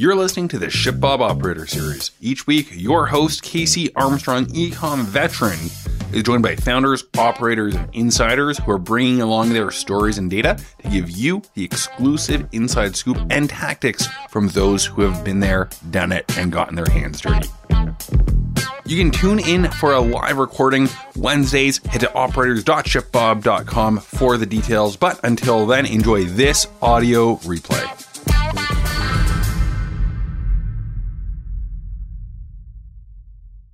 You're listening to the ShipBob Operator Series. Each week, your host, Casey Armstrong, ecom veteran, is joined by founders, operators, and insiders who are bringing along their stories and data to give you the exclusive inside scoop and tactics from those who have been there, done it, and gotten their hands dirty. You can tune in for a live recording Wednesdays. Head to operators.shipbob.com for the details. But until then, enjoy this audio replay.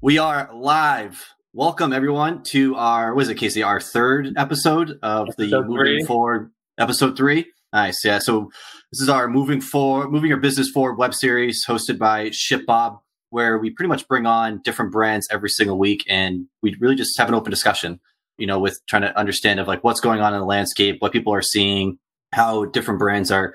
We are live. Welcome everyone to our what is it, Casey? Our third episode of Episode the Moving three. Forward episode three. Nice, yeah. So this is our moving forward, moving your business forward web series hosted by Ship Bob, where we pretty much bring on different brands every single week, and we really just have an open discussion. You know, with trying to understand of like what's going on in the landscape, what people are seeing, how different brands are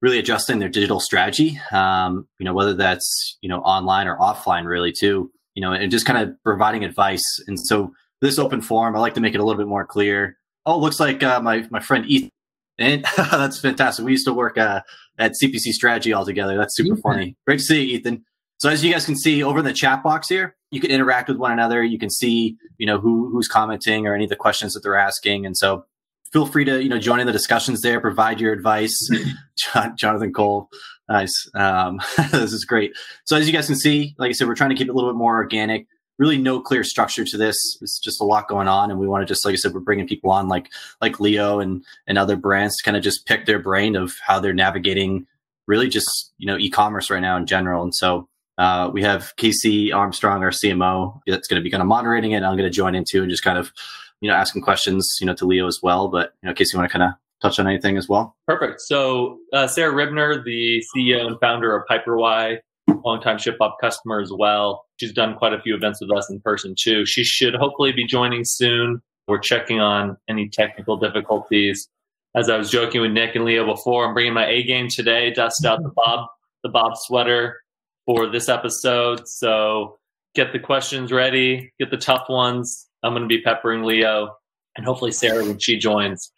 really adjusting their digital strategy. Um, you know, whether that's you know online or offline, really too. You know, and just kind of providing advice. And so this open forum, I like to make it a little bit more clear. Oh, it looks like uh, my my friend Ethan. And that's fantastic. We used to work uh, at CPC Strategy all together. That's super Ethan. funny. Great to see you, Ethan. So as you guys can see over in the chat box here, you can interact with one another. You can see, you know, who who's commenting or any of the questions that they're asking. And so feel free to, you know, join in the discussions there, provide your advice. John, Jonathan Cole. Nice. Um, this is great. So as you guys can see, like I said, we're trying to keep it a little bit more organic. Really, no clear structure to this. It's just a lot going on, and we want to just, like I said, we're bringing people on like like Leo and and other brands to kind of just pick their brain of how they're navigating, really just you know e-commerce right now in general. And so uh, we have Casey Armstrong, our CMO, that's going to be kind of moderating it. I'm going to join in too and just kind of you know asking questions, you know, to Leo as well. But you know, Casey, you want to kind of touch on anything as well? Perfect. So uh, Sarah Ribner, the CEO and founder of PiperWai, longtime ShipBob customer as well. She's done quite a few events with us in person too. She should hopefully be joining soon. We're checking on any technical difficulties. As I was joking with Nick and Leo before, I'm bringing my A game today. Dust out the Bob, the Bob sweater for this episode. So get the questions ready, get the tough ones. I'm going to be peppering Leo and hopefully Sarah when she joins.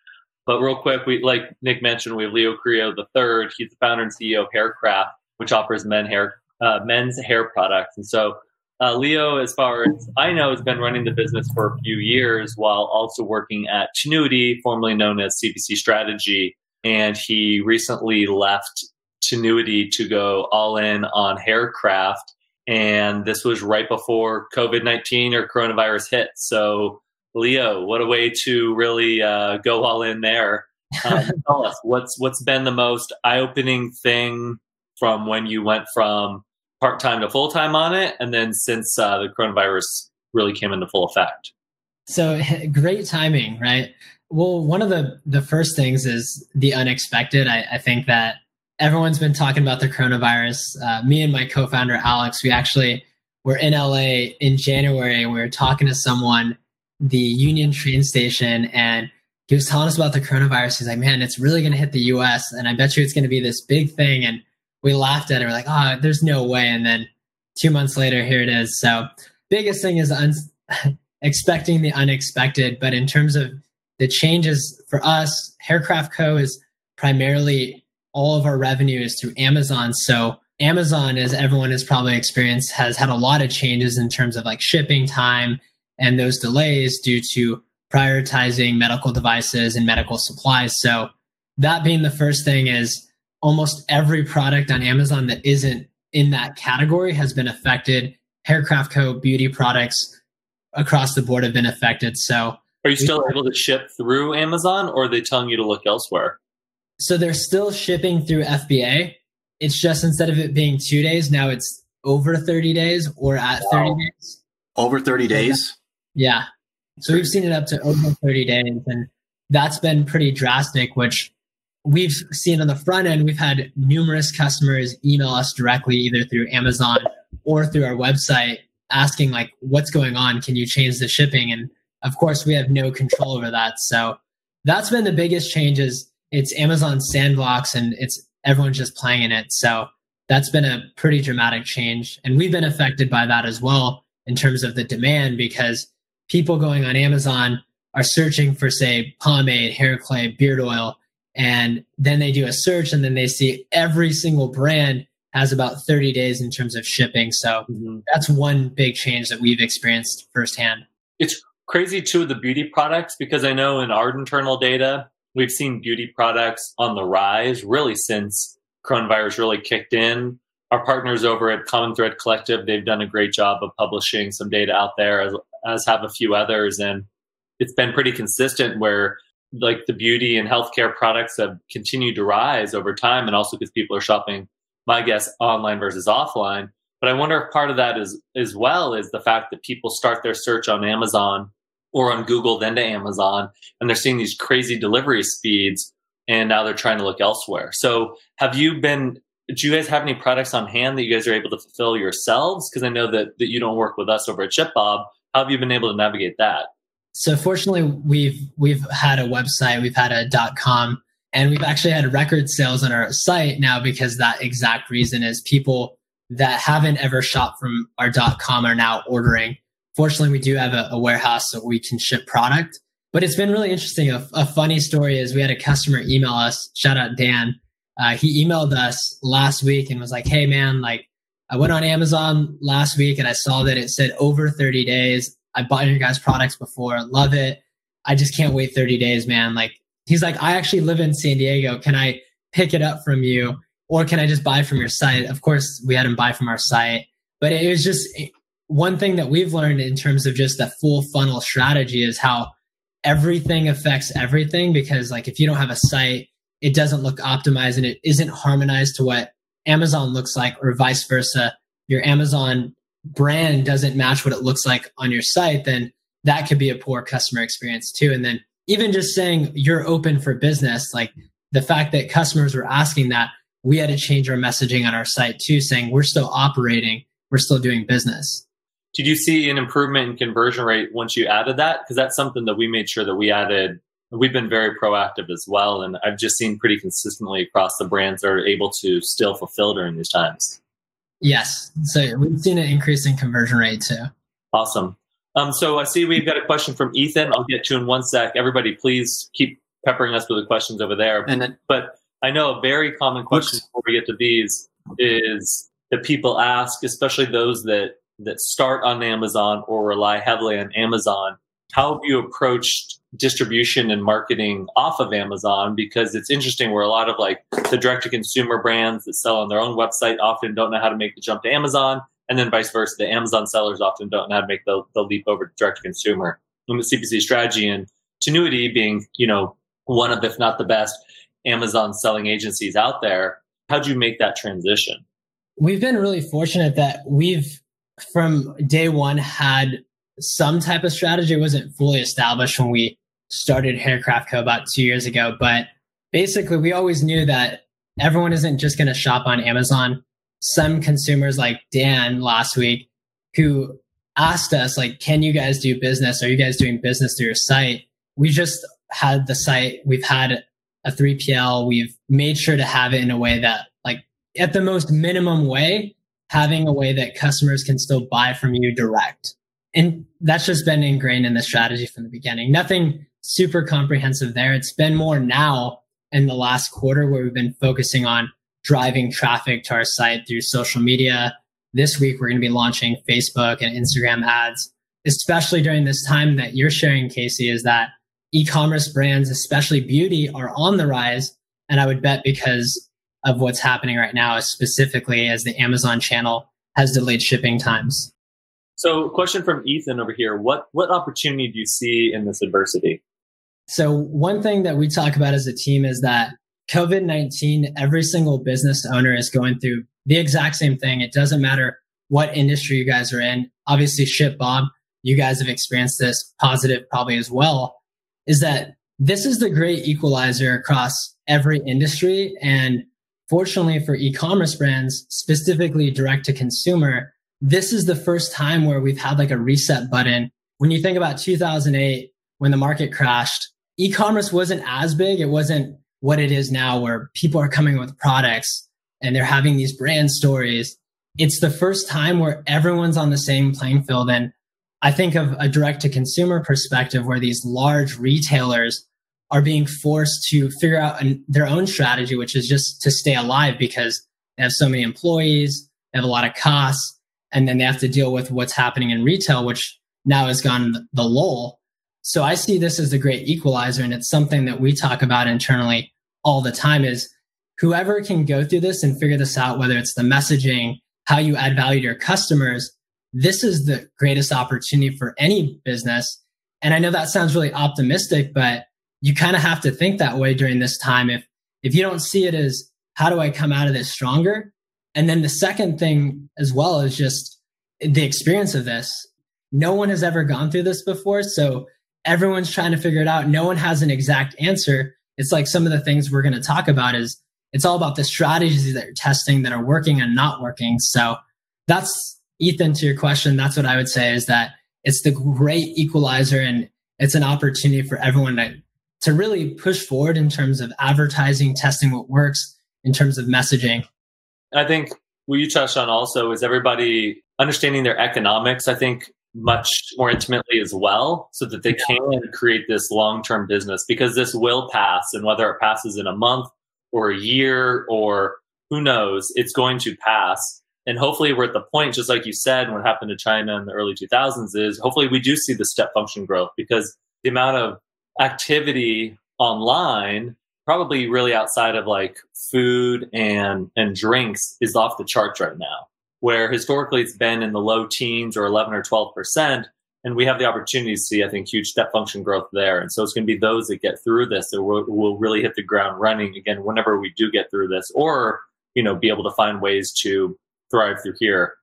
But real quick, we like Nick mentioned, we have Leo Carrillo the third. He's the founder and CEO of Haircraft, which offers men hair uh, men's hair products. And so uh, Leo, as far as I know, has been running the business for a few years while also working at Tinuiti, formerly known as CPC Strategy. And he recently left Tinuiti to go all in on Haircraft. And this was right before COVID 19 or coronavirus hit. So Leo, what a way to really uh, go all in there. Um, tell us what's what's been the most eye-opening thing from when you went from part-time to full-time on it, and then since uh, the coronavirus really came into full effect. So great timing, right? Well, one of the the first things is the unexpected. I, I think that everyone's been talking about the coronavirus. Uh, me and my co-founder Alex, we actually were in LA in January. And we were talking to someone, the Union train station, and he was telling us about the coronavirus. He's like, "Man, it's really going to hit the U.S. and I bet you it's going to be this big thing." And we laughed at it. We're like, "Oh, there's no way." And then two months later, here it is. So biggest thing is un- expecting the unexpected. But in terms of the changes for us, Haircraft Co. is primarily all of our revenue is through Amazon. So Amazon, as everyone has probably experienced, has had a lot of changes in terms of like shipping time and those delays due to prioritizing medical devices and medical supplies. So that being the first thing is almost every product on Amazon that isn't in that category has been affected. Haircraft Co. beauty products across the board have been affected. So Are you still able to ship through Amazon, or are they telling you to look elsewhere? so they're still shipping through FBA. It's just instead of it being two days, now it's over 30 days or at 30 days. Over 30 days. Yeah. So we've seen it up to over 30 days, and that's been pretty drastic, which we've seen on the front end. We've had numerous customers email us directly, either through Amazon or through our website, asking, like, what's going on? Can you change the shipping? And of course, we have no control over that. So that's been the biggest change is It's Amazon sandbox, and it's everyone's just playing in it. So that's been a pretty dramatic change. And we've been affected by that as well in terms of the demand because people going on Amazon are searching for, say, pomade, hair clay, beard oil, and then they do a search and then they see every single brand has about 30 days in terms of shipping. So mm-hmm. that's one big change that we've experienced firsthand. It's crazy too with the beauty products because I know in our internal data, we've seen beauty products on the rise really since coronavirus really kicked in. Our partners over at Common Thread Collective, they've done a great job of publishing some data out there, as, as have a few others. And it's been pretty consistent where like the beauty and healthcare products have continued to rise over time and also because people are shopping my guess online versus offline but i wonder if part of that is as well is the fact that people start their search on amazon or on google then to amazon and they're seeing these crazy delivery speeds and now they're trying to look elsewhere so have you been do you guys have any products on hand that you guys are able to fulfill yourselves because i know that, that you don't work with us over at shipbob how have you been able to navigate that so fortunately, we've we've had a website, we've had a .com, and we've actually had record sales on our site now because that exact reason is people that haven't ever shopped from our .com are now ordering. Fortunately, we do have a, a warehouse so we can ship product. But it's been really interesting. A, a, funny story is we had a customer email us. Shout out Dan. Uh, he emailed us last week and was like, "Hey man, like I went on Amazon last week and I saw that it said over 30 days. I bought your guys' products before, love it. I just can't wait 30 days, man. Like, he's like, I actually live in San Diego. Can I pick it up from you? Or can I just buy from your site? Of course, we had him buy from our site, but it was just one thing that we've learned in terms of just that full funnel strategy is how everything affects everything. Because, like, if you don't have a site, it doesn't look optimized and it isn't harmonized to what Amazon looks like, or vice versa. Your Amazon brand doesn't match what it looks like on your site, then that could be a poor customer experience too. And then even just saying you're open for business, like the fact that customers were asking that, we had to change our messaging on our site too, saying we're still operating, we're still doing business. Did you see an improvement in conversion rate once you added that? Because that's something that we made sure that we added. We've been very proactive as well. And I've just seen pretty consistently across the brands are able to still fulfill during these times. Yes. So we've seen an increase in conversion rate too. Awesome. Um, so I see we've got a question from Ethan. I'll get to in one sec. Everybody, please keep peppering us with the questions over there. And then, but I know a very common question Oops. before we get to these is that people ask, especially those that that start on Amazon or rely heavily on Amazon. How have you approached distribution and marketing off of Amazon because it's interesting where a lot of like the direct to consumer brands that sell on their own website often don't know how to make the jump to Amazon. And then vice versa, the Amazon sellers often don't know how to make the, the leap over to direct to consumer. And the CPC strategy and Tinuiti being, you know, one of, if not the best Amazon selling agencies out there, how'd you make that transition? We've been really fortunate that we've from day one had some type of strategy. It wasn't fully established when we started Haircraft Co. about two years ago. But basically, we always knew that everyone isn't just going to shop on Amazon. Some consumers, like Dan last week, who asked us, like, can you guys do business? Are you guys doing business through your site? We just had the site, we've had a 3PL, we've made sure to have it in a way that, like, at the most minimum way, having a way that customers can still buy from you direct. And that's just been ingrained in the strategy from the beginning. Nothing super comprehensive there. It's been more now in the last quarter where we've been focusing on driving traffic to our site through social media. This week, we're going to be launching Facebook and Instagram ads, especially during this time that you're sharing, Casey, is that e-commerce brands, especially beauty, are on the rise. And I would bet because of what's happening right now, specifically as the Amazon channel has delayed shipping times. So, question from Ethan over here: What what opportunity do you see in this adversity? So, one thing that we talk about as a team is that COVID 19, every single business owner is going through the exact same thing. It doesn't matter what industry you guys are in. Obviously, Ship Bob, you guys have experienced this positive probably as well. Is that this is the great equalizer across every industry. And fortunately for e commerce brands, specifically direct to consumer, this is the first time where we've had like a reset button. When you think about 2008, when the market crashed, e-commerce wasn't as big. It wasn't what it is now where people are coming with products and they're having these brand stories. It's the first time where everyone's on the same playing field. And I think of a direct to consumer perspective where these large retailers are being forced to figure out an, their own strategy, which is just to stay alive because they have so many employees, they have a lot of costs, and then they have to deal with what's happening in retail, which now has gone the lull. So I see this as a great equalizer, and it's something that we talk about internally all the time is whoever can go through this and figure this out, whether it's the messaging, how you add value to your customers, this is the greatest opportunity for any business. And I know that sounds really optimistic, but you kind of have to think that way during this time. If, if you don't see it as how do I come out of this stronger? And then the second thing as well is just the experience of this. No one has ever gone through this before. So everyone's trying to figure it out. No one has an exact answer. It's like some of the things we're going to talk about is it's all about the strategies that you're testing that are working and not working. So that's Ethan to your question. That's what I would say is that it's the great equalizer and it's an opportunity for everyone to, to really push forward in terms of advertising, testing what works in terms of messaging. I think what you touched on also is everybody understanding their economics. I think much more intimately as well so that they can create this long-term business because this will pass and whether it passes in a month or a year or who knows it's going to pass. And hopefully we're at the point just like you said what happened to china in the early 2000s is hopefully we do see the step function growth because the amount of activity online probably really outside of like food and and drinks is off the charts right now where historically it's been in the low teens or 11 or 12 percent and we have the opportunity to see i think huge step function growth there. And so it's going to be those that get through this that will, will really hit the ground running again whenever we do get through this or you know be able to find ways to thrive through here.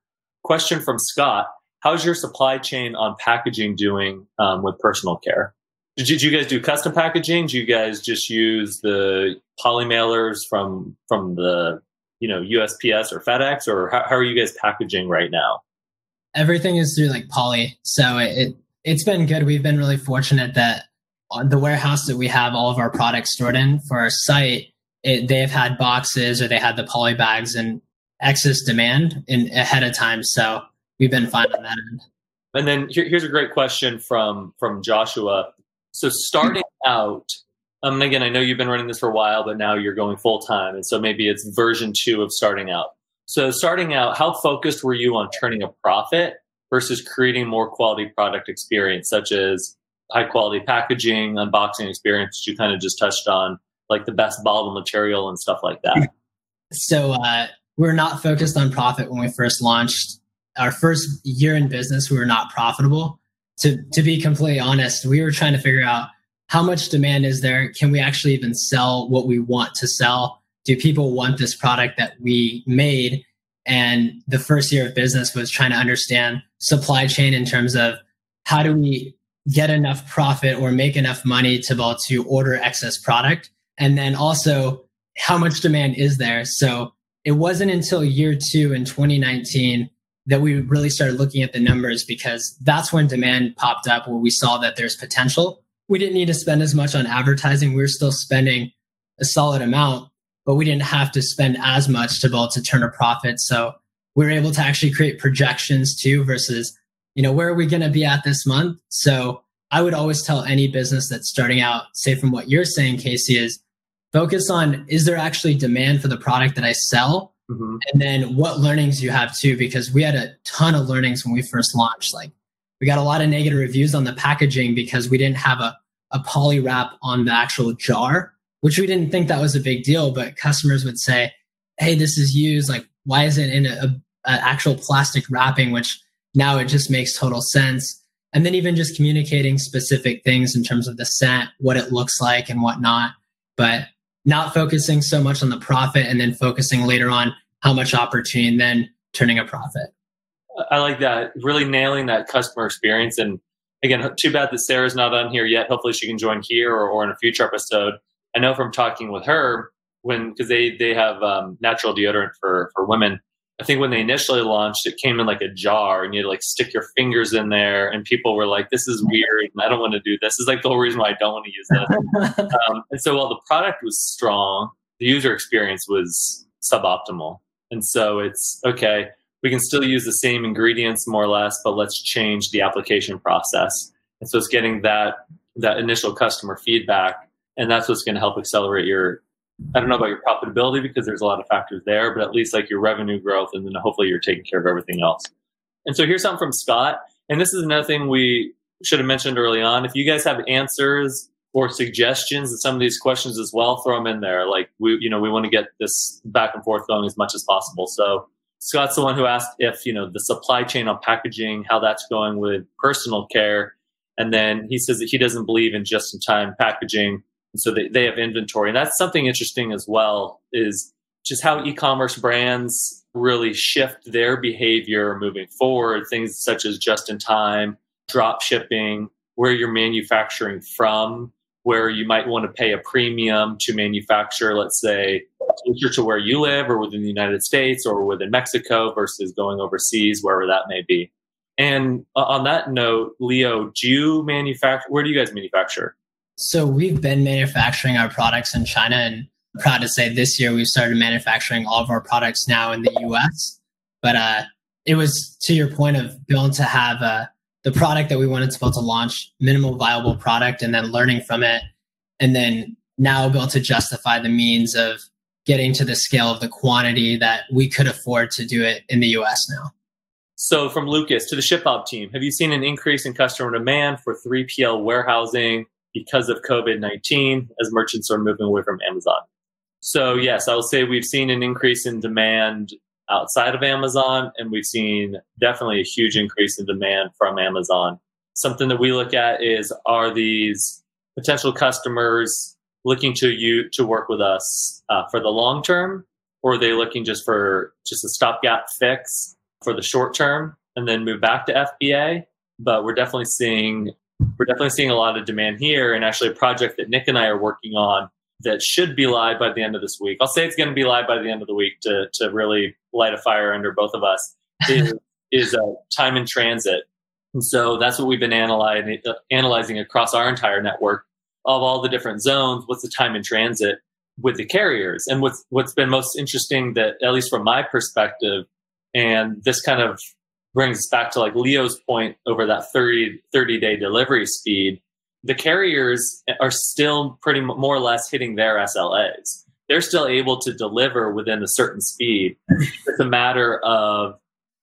Question from scott. How's your supply chain on packaging doing um, with personal care? Did you guys do custom packaging? Do you guys just use the poly mailers from from the you know USPS or FedEx, or how, how are you guys packaging right now? Everything is through like poly, so it it's been good. We've been really fortunate that the warehouse that we have all of our products stored in for our site, it, they've had boxes or they had the poly bags and excess demand in ahead of time. So we've been fine on that end. And then here, here's a great question from from Joshua. So starting out, um, again, I know you've been running this for a while, but now you're going full time, and so maybe it's version two of starting out. So starting out, how focused were you on turning a profit versus creating more quality product experience, such as high quality packaging, unboxing experience, you kind of just touched on, like the best bottle material and stuff like that. So uh, we're not focused on profit when we first launched. Our first year in business, we were not profitable to to be completely honest, we were trying to figure out how much demand is there? Can we actually even sell what we want to sell? Do people want this product that we made? And the first year of business was trying to understand supply chain in terms of how do we get enough profit or make enough money to be able to order excess product? And then also how much demand is there? So it wasn't until year two in 2019 that we really started looking at the numbers because that's when demand popped up where we saw that there's potential. We didn't need to spend as much on advertising. We were still spending a solid amount, but we didn't have to spend as much to be able to turn a profit. So we were able to actually create projections too versus, you know, where are we going to be at this month? So I would always tell any business that's starting out, say from what you're saying, Casey, is focus on is there actually demand for the product that I sell? Mm-hmm. And then what learnings you have too, because we had a ton of learnings when we first launched. Like we got a lot of negative reviews on the packaging because we didn't have a, a poly wrap on the actual jar, which we didn't think that was a big deal. But customers would say, Hey, this is used. Like, why is it in a, a, actual plastic wrapping? Which now it just makes total sense. And then even just communicating specific things in terms of the scent, what it looks like and whatnot. But not focusing so much on the profit and then focusing later on how much opportunity and then turning a profit. I like that. Really nailing that customer experience. And again, too bad that Sarah's not on here yet. Hopefully she can join here or, or in a future episode. I know from talking with her when, cause they, they have um, natural deodorant for, for women I think when they initially launched, it came in like a jar and you had to like stick your fingers in there. And people were like, this is weird. And I don't want to do this. is like the whole reason why I don't want to use this. um, and so while the product was strong, the user experience was suboptimal. And so it's okay, we can still use the same ingredients more or less, but let's change the application process. And so it's getting that, that initial customer feedback. And that's what's going to help accelerate your, I don't know about your profitability because there's a lot of factors there, but at least like your revenue growth, and then hopefully you're taking care of everything else. And so here's something from Scott. And this is another thing we should have mentioned early on. If you guys have answers or suggestions to some of these questions as well, throw them in there. Like we, you know, we want to get this back and forth going as much as possible. So Scott's the one who asked if, you know, the supply chain on packaging, how that's going with personal care. And then he says that he doesn't believe in just in time packaging. So they, they have inventory. And that's something interesting as well is just how e-commerce brands really shift their behavior moving forward. Things such as just in time, drop shipping, where you're manufacturing from, where you might want to pay a premium to manufacture, let's say, closer to where you live or within the United States or within Mexico versus going overseas, wherever that may be. And uh, on that note, Leo, do you manufacture? Where do you guys manufacture? So we've been manufacturing our products in China, and I'm proud to say this year we've started manufacturing all of our products now in the U.S. But uh, it was to your point of built to have uh, the product that we wanted to build to launch, minimal viable product, and then learning from it, and then now built to justify the means of getting to the scale of the quantity that we could afford to do it in the U.S. now. So, from Lucas to the ShipBob team, have you seen an increase in customer demand for 3PL warehousing because of COVID 19 as merchants are moving away from Amazon? So, yes, I will say we've seen an increase in demand outside of Amazon, and we've seen definitely a huge increase in demand from Amazon. Something that we look at is are these potential customers looking to you to work with us uh, for the long term, or are they looking just for just a stopgap fix for the short term and then move back to FBA. But we're definitely seeing we're definitely seeing a lot of demand here, and actually a project that Nick and I are working on that should be live by the end of this week. I'll say it's going to be live by the end of the week to to really light a fire under both of us. Is, is a time in transit, and so that's what we've been analyzing uh, analyzing across our entire network of all the different zones. What's the time in transit with the carriers? And what's what's been most interesting that at least from my perspective and this kind of brings us back to like Leo's point over that 30, 30 day delivery speed. The carriers are still pretty more or less hitting their SLAs. They're still able to deliver within a certain speed. It's a matter of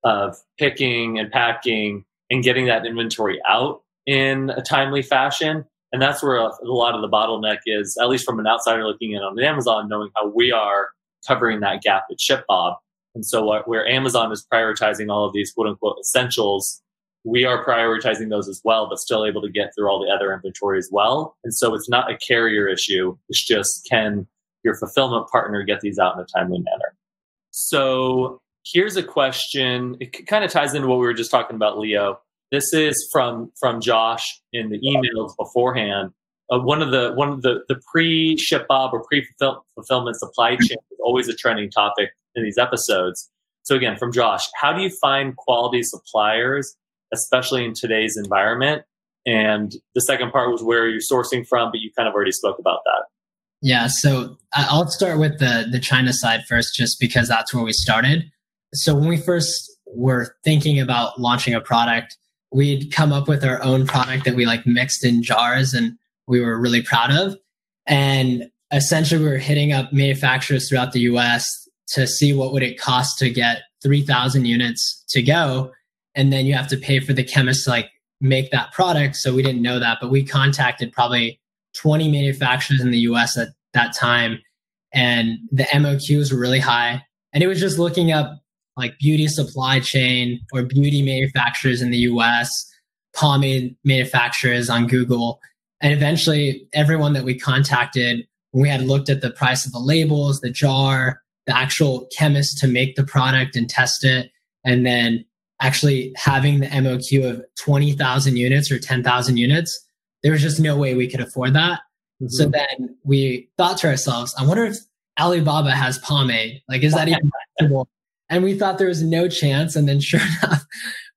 of picking and packing and getting that inventory out in a timely fashion. And that's where a, lot of the bottleneck is, at least from an outsider looking in on Amazon, knowing how we are covering that gap at ShipBob. And so, where Amazon is prioritizing all of these quote unquote essentials, we are prioritizing those as well, but still able to get through all the other inventory as well. And so, it's not a carrier issue. It's just can your fulfillment partner get these out in a timely manner? So, here's a question. It kind of ties into what we were just talking about, Leo. This is from from Josh in the emails beforehand. Uh, one of the one of the the pre ship bob or pre fulfillment supply chain is always a trending topic in these episodes. So again, from Josh, how do you find quality suppliers, especially in today's environment? And the second part was where are you're sourcing from, but you kind of already spoke about that. Yeah, so I'll start with the the China side first, just because that's where we started. So when we first were thinking about launching a product, we'd come up with our own product that we like mixed in jars, and we were really proud of. And essentially, we were hitting up manufacturers throughout the U.S to see what would it cost to get 3000 units to go and then you have to pay for the chemist to like make that product so we didn't know that but we contacted probably 20 manufacturers in the us at that time and the moqs were really high and it was just looking up like beauty supply chain or beauty manufacturers in the us pomade manufacturers on google and eventually everyone that we contacted we had looked at the price of the labels the jar the actual chemist to make the product and test it, and then actually having the MOQ of 20,000 units or 10,000 units, there was just no way we could afford that. Mm-hmm. So then we thought to ourselves, I wonder if Alibaba has pomade. Like, is that even possible? And we thought there was no chance. And then sure enough,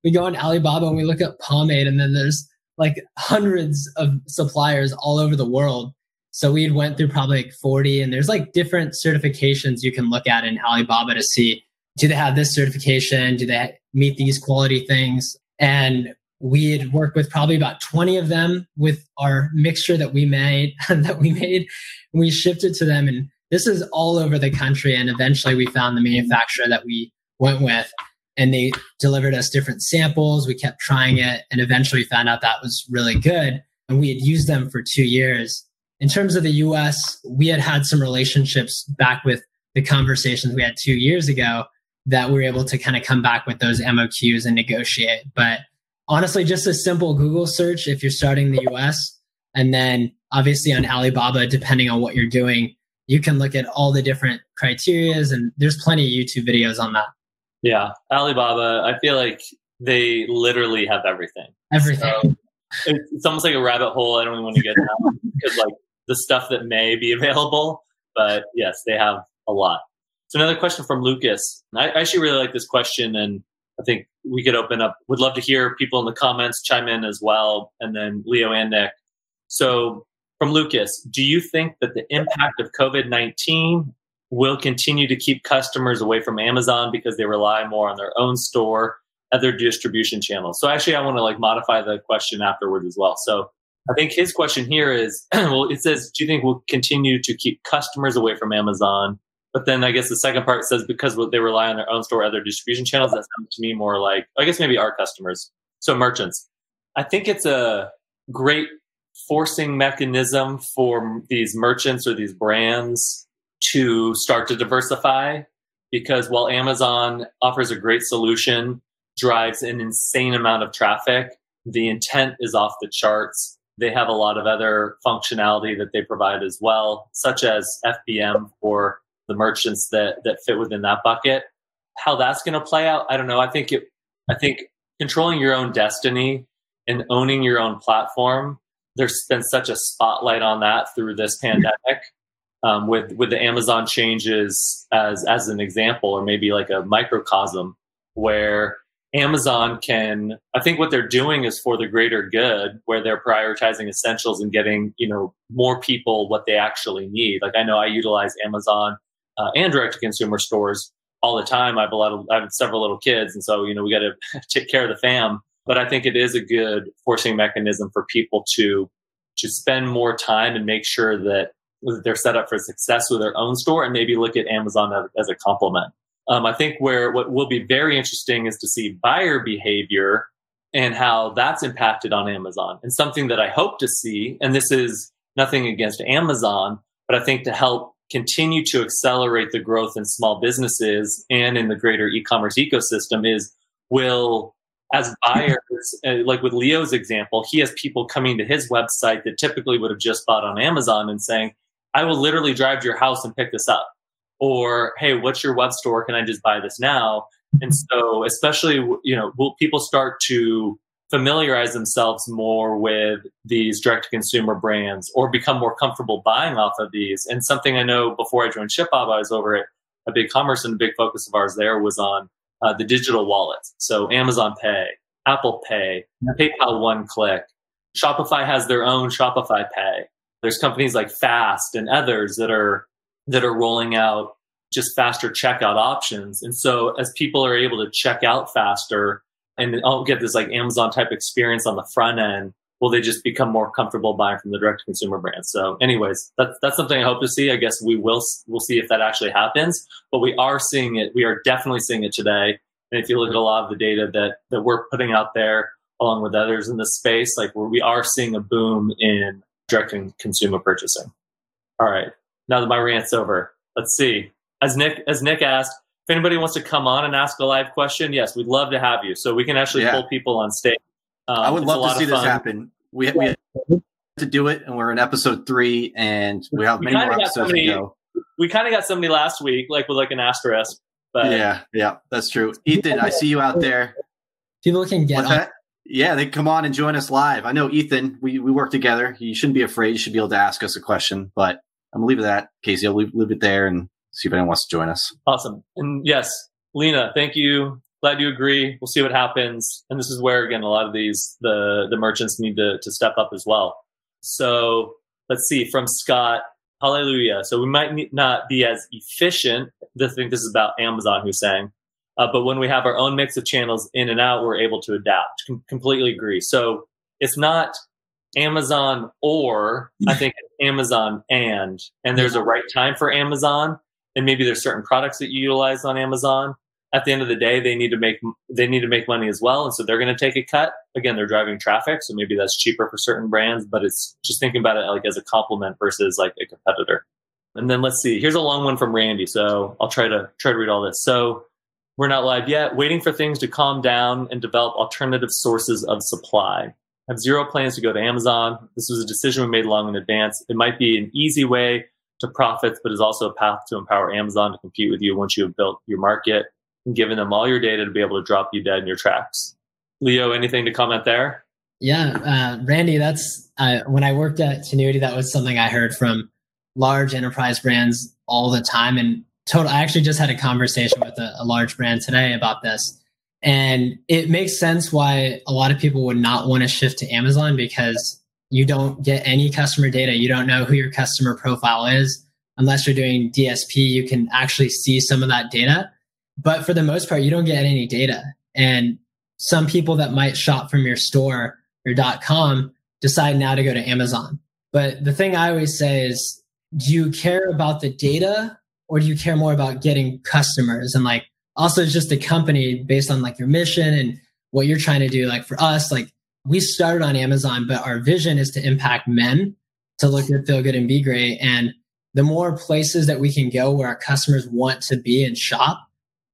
we go on Alibaba and we look at pomade, and then there's like hundreds of suppliers all over the world. So we went through probably like 40 and there's like different certifications you can look at in Alibaba to see do they have this certification? Do they meet these quality things? And we had worked with probably about 20 of them with our mixture that we made that we made. We shipped it to them and this is all over the country. And eventually we found the manufacturer that we went with and they delivered us different samples. We kept trying it and eventually found out that was really good. And we had used them for two years. In terms of the US, we had had some relationships back with the conversations we had two years ago that we were able to kind of come back with those MOQs and negotiate. But honestly, just a simple Google search if you're starting in the US. And then obviously on Alibaba, depending on what you're doing, you can look at all the different criterias and there's plenty of YouTube videos on that. Yeah. Alibaba, I feel like they literally have everything. Everything. So it's almost like a rabbit hole. I don't even want to get down because like the stuff that may be available, but yes, they have a lot. So another question from Lucas. I actually really like this question and I think we could open up. Would love to hear people in the comments chime in as well, and then Leo and Nick. So, from Lucas, do you think that the impact of COVID 19 will continue to keep customers away from Amazon because they rely more on their own store, other distribution channels? So, actually, I want to like modify the question afterwards as well. So, I think his question here is well, it says, do you think we'll continue to keep customers away from Amazon? But then I guess the second part says because they rely on their own store, other distribution channels, that sounds to me more like, I guess maybe our customers. So merchants. I think it's a great forcing mechanism for these merchants or these brands to start to diversify because while Amazon offers a great solution, drives an insane amount of traffic, the intent is off the charts. They have a lot of other functionality that they provide as well, such as FBM for the merchants that that fit within that bucket. How that's going to play out, I don't know. I think it. I think controlling your own destiny and owning your own platform. There's been such a spotlight on that through this pandemic, um, with with the Amazon changes as as an example, or maybe like a microcosm where Amazon can, I think what they're doing is for the greater good, where they're prioritizing essentials and getting, you know, more people what they actually need. Like I know I utilize Amazon uh, and direct to consumer stores all the time. I have a lot of, I have several little kids, and so you know we got to take care of the fam. But I think it is a good forcing mechanism for people to to spend more time and make sure that they're set up for success with their own store, and maybe look at Amazon as, a complement. Um, I think where what will be very interesting is to see buyer behavior and how that's impacted on Amazon. And something that I hope to see, and this is nothing against Amazon, but I think to help continue to accelerate the growth in small businesses and in the greater e-commerce ecosystem is will as buyers uh, like with leo's example he has people coming to his website that typically would have just bought on amazon and saying i will literally drive to your house and pick this up. Or hey what's your web store? Can i just buy this now? And so especially you know will people start to familiarize themselves more with these direct to consumer brands or become more comfortable buying off of these. And something I know before I joined ShipBob, I was over at a BigCommerce and a big focus of ours there was on uh, the digital wallets. So Amazon Pay, Apple Pay, PayPal One Click. Shopify has their own Shopify Pay. There's companies like Fast and others that are that are rolling out just faster checkout options. And so as people are able to check out faster, and I'll get this like Amazon type experience on the front end, will they just become more comfortable buying from the direct consumer brands? So, anyways, that's that's something I hope to see. I guess we will we'll see if that actually happens, but we are seeing it. We are definitely seeing it today. And if you look at a lot of the data that that we're putting out there, along with others in this space, like we are seeing a boom in direct consumer purchasing. All right, now that my rant's over, let's see. As Nick as Nick asked, if anybody wants to come on and ask a live question, yes, we'd love to have you. So we can actually yeah. pull people on stage. Um, I would love to see this happen. We, we to do it, and we're in episode three, and we have many more episodes somebody, to go. We kind of got somebody last week, like with like an asterisk. But yeah, yeah, that's true. Ethan, I see you out there. People can get on. That? Yeah, they come on and join us live. I know Ethan. We we work together. You shouldn't be afraid. You should be able to ask us a question. But I'm gonna leave it at that. Casey, I'll leave, leave it there and see if anyone wants to join us. Awesome. And yes, Lena, thank you. Glad you agree. We'll see what happens. And this is where again a lot of these the the merchants need to to step up as well. So let's see from Scott. Hallelujah. So we might not be as efficient. I think this is about Amazon who's saying, uh, but when we have our own mix of channels in and out, we're able to adapt. Com- completely agree. So it's not Amazon or I think Amazon and, and there's a right time for Amazon. And maybe there's certain products that you utilize on Amazon. At the end of the day, they need to make they need to make money as well, and so they're going to take a cut. Again, they're driving traffic, so maybe that's cheaper for certain brands. But it's just thinking about it like as a complement versus like a competitor. And then let's see. Here's a long one from Randy, so I'll try to try to read all this. So we're not live yet. Waiting for things to calm down and develop alternative sources of supply have zero plans to go to Amazon. This was a decision we made long in advance. It might be an easy way to profits, but is also a path to empower Amazon to compete with you once you have built your market and given them all your data to be able to drop you dead in your tracks. Leo, anything to comment there? Yeah, uh, Randy, that's uh, when I worked at Tinuiti, that was something I heard from large enterprise brands all the time. And total, I actually just had a conversation with a, a large brand today about this and it makes sense why a lot of people would not want to shift to Amazon because you don't get any customer data. You don't know who your customer profile is. Unless you're doing DSP, you can actually see some of that data. But for the most part, you don't get any data. And some people that might shop from your store, your .com, decide now to go to Amazon. But the thing I always say is, do you care about the data or do you care more about getting customers? And like, also just a company based on like your mission and what you're trying to do. Like for us, like we started on Amazon, but our vision is to impact men to look good, feel good, and be great. And the more places that we can go where our customers want to be and shop,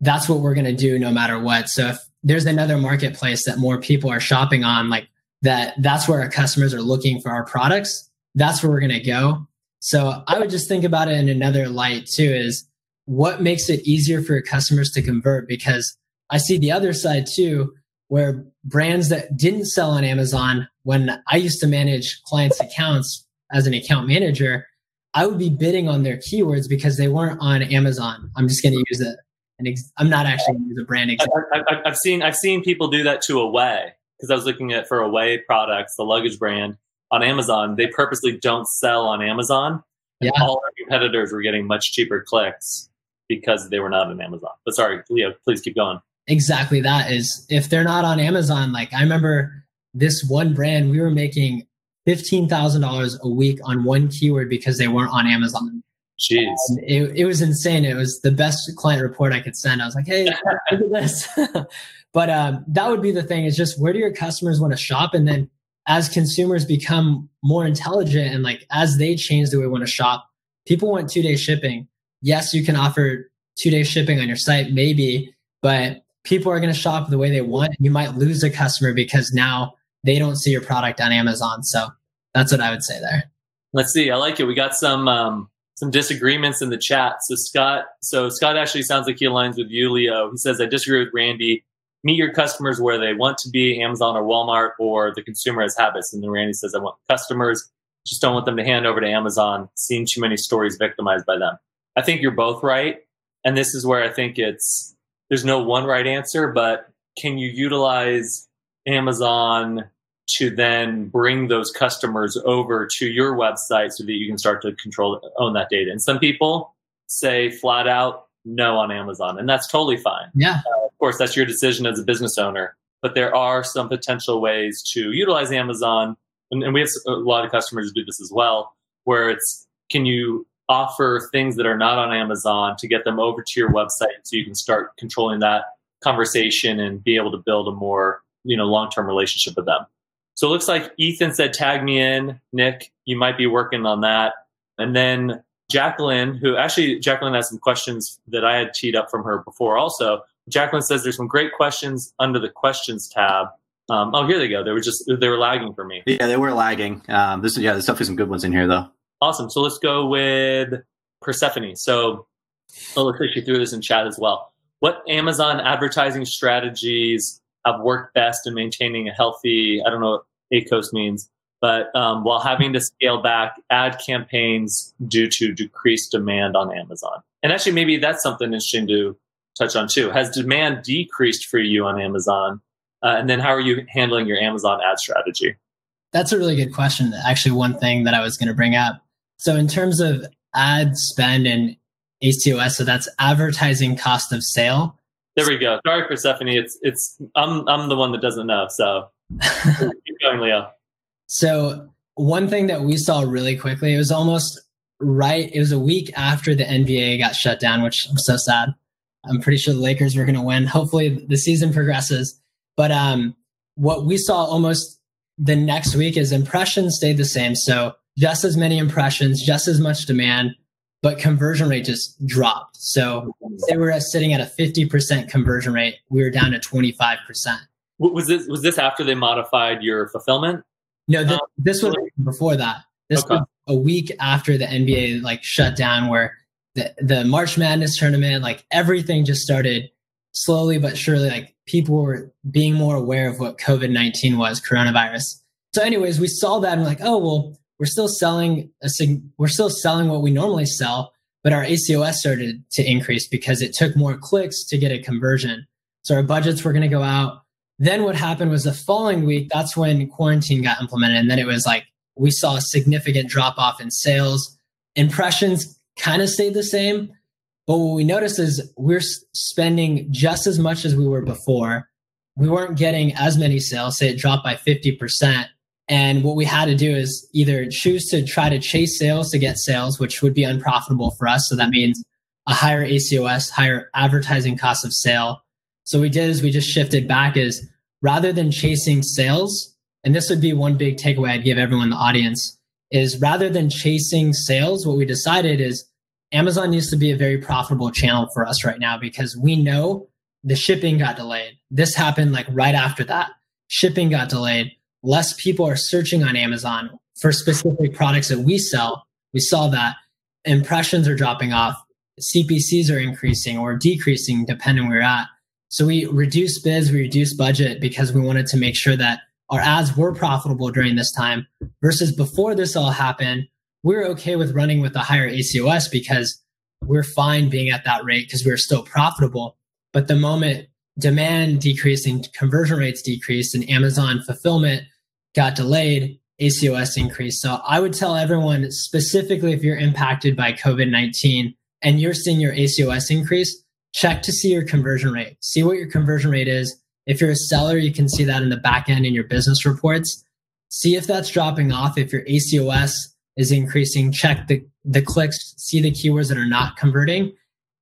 that's what we're going to do no matter what. So if there's another marketplace that more people are shopping on, like that, that's where our customers are looking for our products. That's where we're going to go. So I would just think about it in another light too is what makes it easier for your customers to convert? Because I see the other side too, where brands that didn't sell on Amazon, when I used to manage clients' accounts as an account manager, I would be bidding on their keywords because they weren't on Amazon. I'm just going to use it. And ex- I'm not actually use a brand example. I, have seen I've seen people do that to Away because I was looking at for Away products, the luggage brand on Amazon. They purposely don't sell on Amazon. Yeah. All our competitors were getting much cheaper clicks because they were not on Amazon. But sorry, Leo, please keep going. Exactly that is if they're not on Amazon, like I remember this one brand, we were making fifteen thousand dollars a week on one keyword because they weren't on Amazon. Jeez. It, it was insane. It was the best client report I could send. I was like, hey, look at this. but um, that would be the thing is just where do your customers want to shop? And then as consumers become more intelligent and like as they change the way they want to shop, people want two day shipping yes, you can offer two day shipping on your site, maybe, but people are going to shop the way they want. You might lose a customer because now they don't see your product on Amazon. So that's what I would say there. Let's see. I like it. We got some um, some disagreements in the chat. So Scott, so Scott actually sounds like he aligns with you, Leo. He says, "I disagree with Randy. Meet your customers where they want to be, Amazon or Walmart, or the consumer has habits." And then Randy says, "I want customers. Just don't want them to hand over to Amazon. Seen too many stories victimized by them." I think you're both right. And this is where I think it's there's no one right answer, but can you utilize Amazon to then bring those customers over to your website so that you can start to control own that data? And some people say flat out no on Amazon, and that's totally fine. Yeah. Uh, of course, that's your decision as a business owner, but there are some potential ways to utilize Amazon. And, and we have a lot of customers who do this as well, where it's can you offer things that are not on Amazon to get them over to your website so you can start controlling that conversation and be able to build a more, you know, long-term relationship with them. So it looks like Ethan said tag me in, Nick, you might be working on that. And then Jacqueline, who actually Jacqueline has some questions that I had teed up from her before also. Jacqueline says there's some great questions under the questions tab. Um, oh, here they go. They were just they were lagging for me. Yeah, they were lagging. Um, this yeah, there's definitely some good ones in here though. Awesome. So let's go with Persephone. So oh, let's she threw this in chat as well. What Amazon advertising strategies have worked best in maintaining a healthy, I don't know what ACOS means, but um, while having to scale back ad campaigns due to decreased demand on Amazon? And actually, maybe that's something interesting to touch on too. Has demand decreased for you on Amazon? Uh, and then how are you handling your Amazon ad strategy? That's a really good question. Actually, one thing that I was going to bring up so in terms of ad spend and ACOS, so that's advertising cost of sale. There we go. Sorry, Persephone. It's it's I'm I'm the one that doesn't know. So keep going, Leo. So one thing that we saw really quickly, it was almost right. It was a week after the NBA got shut down, which I'm so sad. I'm pretty sure the Lakers were going to win. Hopefully the season progresses. But um, what we saw almost the next week is impressions stayed the same. So just as many impressions, just as much demand, but conversion rate just dropped. So they were sitting at a 50% conversion rate. We were down to 25%. Was this was this after they modified your fulfillment? No, th- um, this was before that. This okay. was a week after the NBA like shut down, where the the March Madness tournament, like everything just started slowly but surely. Like people were being more aware of what COVID nineteen was, coronavirus. So, anyways, we saw that and we're like, oh well, we're still selling a we're still selling what we normally sell, but our ACOS started to increase because it took more clicks to get a conversion. So our budgets were going to go out then what happened was the following week, that's when quarantine got implemented. And then it was like we saw a significant drop off in sales. Impressions kind of stayed the same. But what we noticed is we're spending just as much as we were before. We weren't getting as many sales, say it dropped by 50%. And what we had to do is either choose to try to chase sales to get sales, which would be unprofitable for us. So that means a higher ACOS, higher advertising cost of sale, so we did is we just shifted back is rather than chasing sales, and this would be one big takeaway I'd give everyone in the audience is rather than chasing sales, what we decided is Amazon needs to be a very profitable channel for us right now because we know the shipping got delayed. This happened like right after that. Shipping got delayed. Less people are searching on Amazon for specific products that we sell. We saw that impressions are dropping off. CPCs are increasing or decreasing depending where you're at. So we reduced bids, we reduced budget because we wanted to make sure that our ads were profitable during this time versus before this all happened, we are okay with running with a higher ACOS because we're fine being at that rate because we are still profitable. But the moment demand decreased and conversion rates decreased and Amazon fulfillment got delayed, ACOS increased. So I would tell everyone specifically if you're impacted by COVID 19 and you're seeing your ACOS increase, check to see your conversion rate. See what your conversion rate is. If you're a seller, you can see that in the back end in your business reports. See if that's dropping off. If your ACOS is increasing, check the, the clicks, see the keywords that are not converting,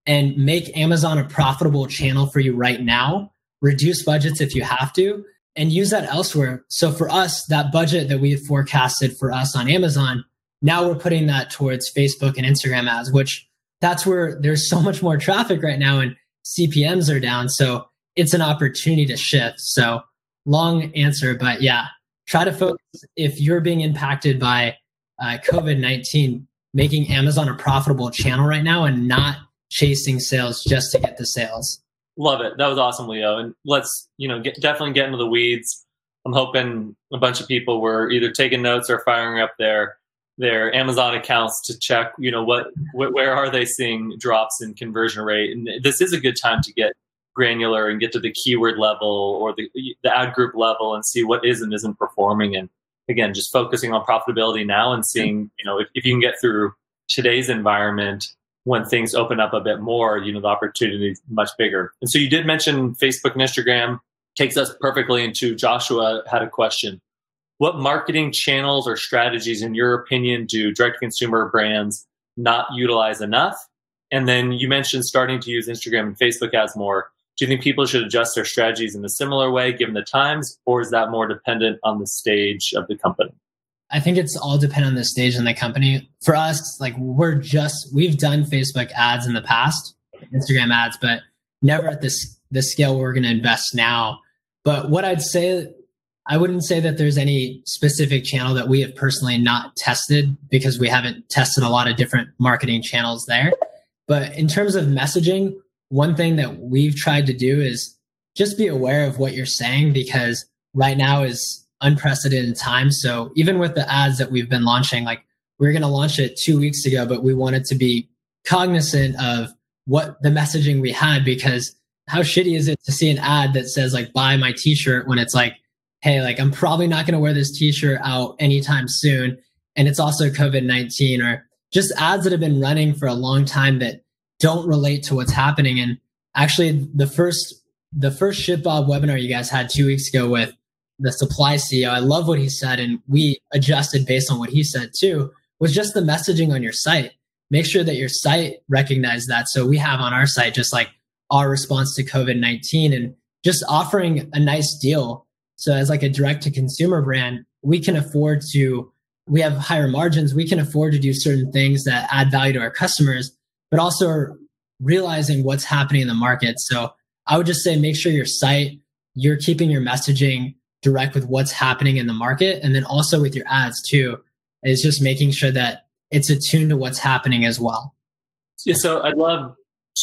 and make Amazon a profitable channel for you right now. Reduce budgets if you have to, and use that elsewhere. So for us, that budget that we had forecasted for us on Amazon, now we're putting that towards Facebook and Instagram ads, which that's where there's so much more traffic right now and CPMs are down. So it's an opportunity to shift. So long answer, but yeah, try to focus if you're being impacted by uh, COVID 19, making Amazon a profitable channel right now and not chasing sales just to get the sales. Love it. That was awesome, Leo. And let's, you know, get, definitely get into the weeds. I'm hoping a bunch of people were either taking notes or firing up their their Amazon accounts to check, you know, what, what where are they seeing drops in conversion rate? And this is a good time to get granular and get to the keyword level or the the ad group level and see what is and isn't performing. And again, just focusing on profitability now and seeing, you know, if, if you can get through today's environment when things open up a bit more, you know, the opportunity is much bigger. And so you did mention Facebook and Instagram takes us perfectly into Joshua had a question what marketing channels or strategies, in your opinion, do direct consumer brands not utilize enough? And then you mentioned starting to use Instagram and Facebook ads more. Do you think people should adjust their strategies in a similar way given the times, or is that more dependent on the stage of the company? I think it's all dependent on the stage in the company. For us, like we're just we've done Facebook ads in the past, Instagram ads, but never at this the scale we're going to invest now. But what I'd say I wouldn't say that there's any specific channel that we have personally not tested because we haven't tested a lot of different marketing channels there. But in terms of messaging, one thing that we've tried to do is just be aware of what you're saying because right now is unprecedented time. So even with the ads that we've been launching, like we are going to launch it two weeks ago, but we wanted to be cognizant of what the messaging we had because how shitty is it to see an ad that says like buy my t-shirt when it's like hey, like I'm probably not going to wear this t-shirt out anytime soon. And it's also COVID 19 or just ads that have been running for a long time that don't relate to what's happening. And actually, the first the first ShipBob webinar you guys had two weeks ago with the supply CEO, I love what he said, and we adjusted based on what he said too, was just the messaging on your site. Make sure that your site recognizes that. So we have on our site just like our response to COVID 19 and just offering a nice deal. So as like a direct to consumer brand, we can afford to, we have higher margins. We can afford to do certain things that add value to our customers, but also realizing what's happening in the market. So I would just say make sure your site, you're keeping your messaging direct with what's happening in the market. And then also with your ads too, is just making sure that it's attuned to what's happening as well. Yeah, so I'd love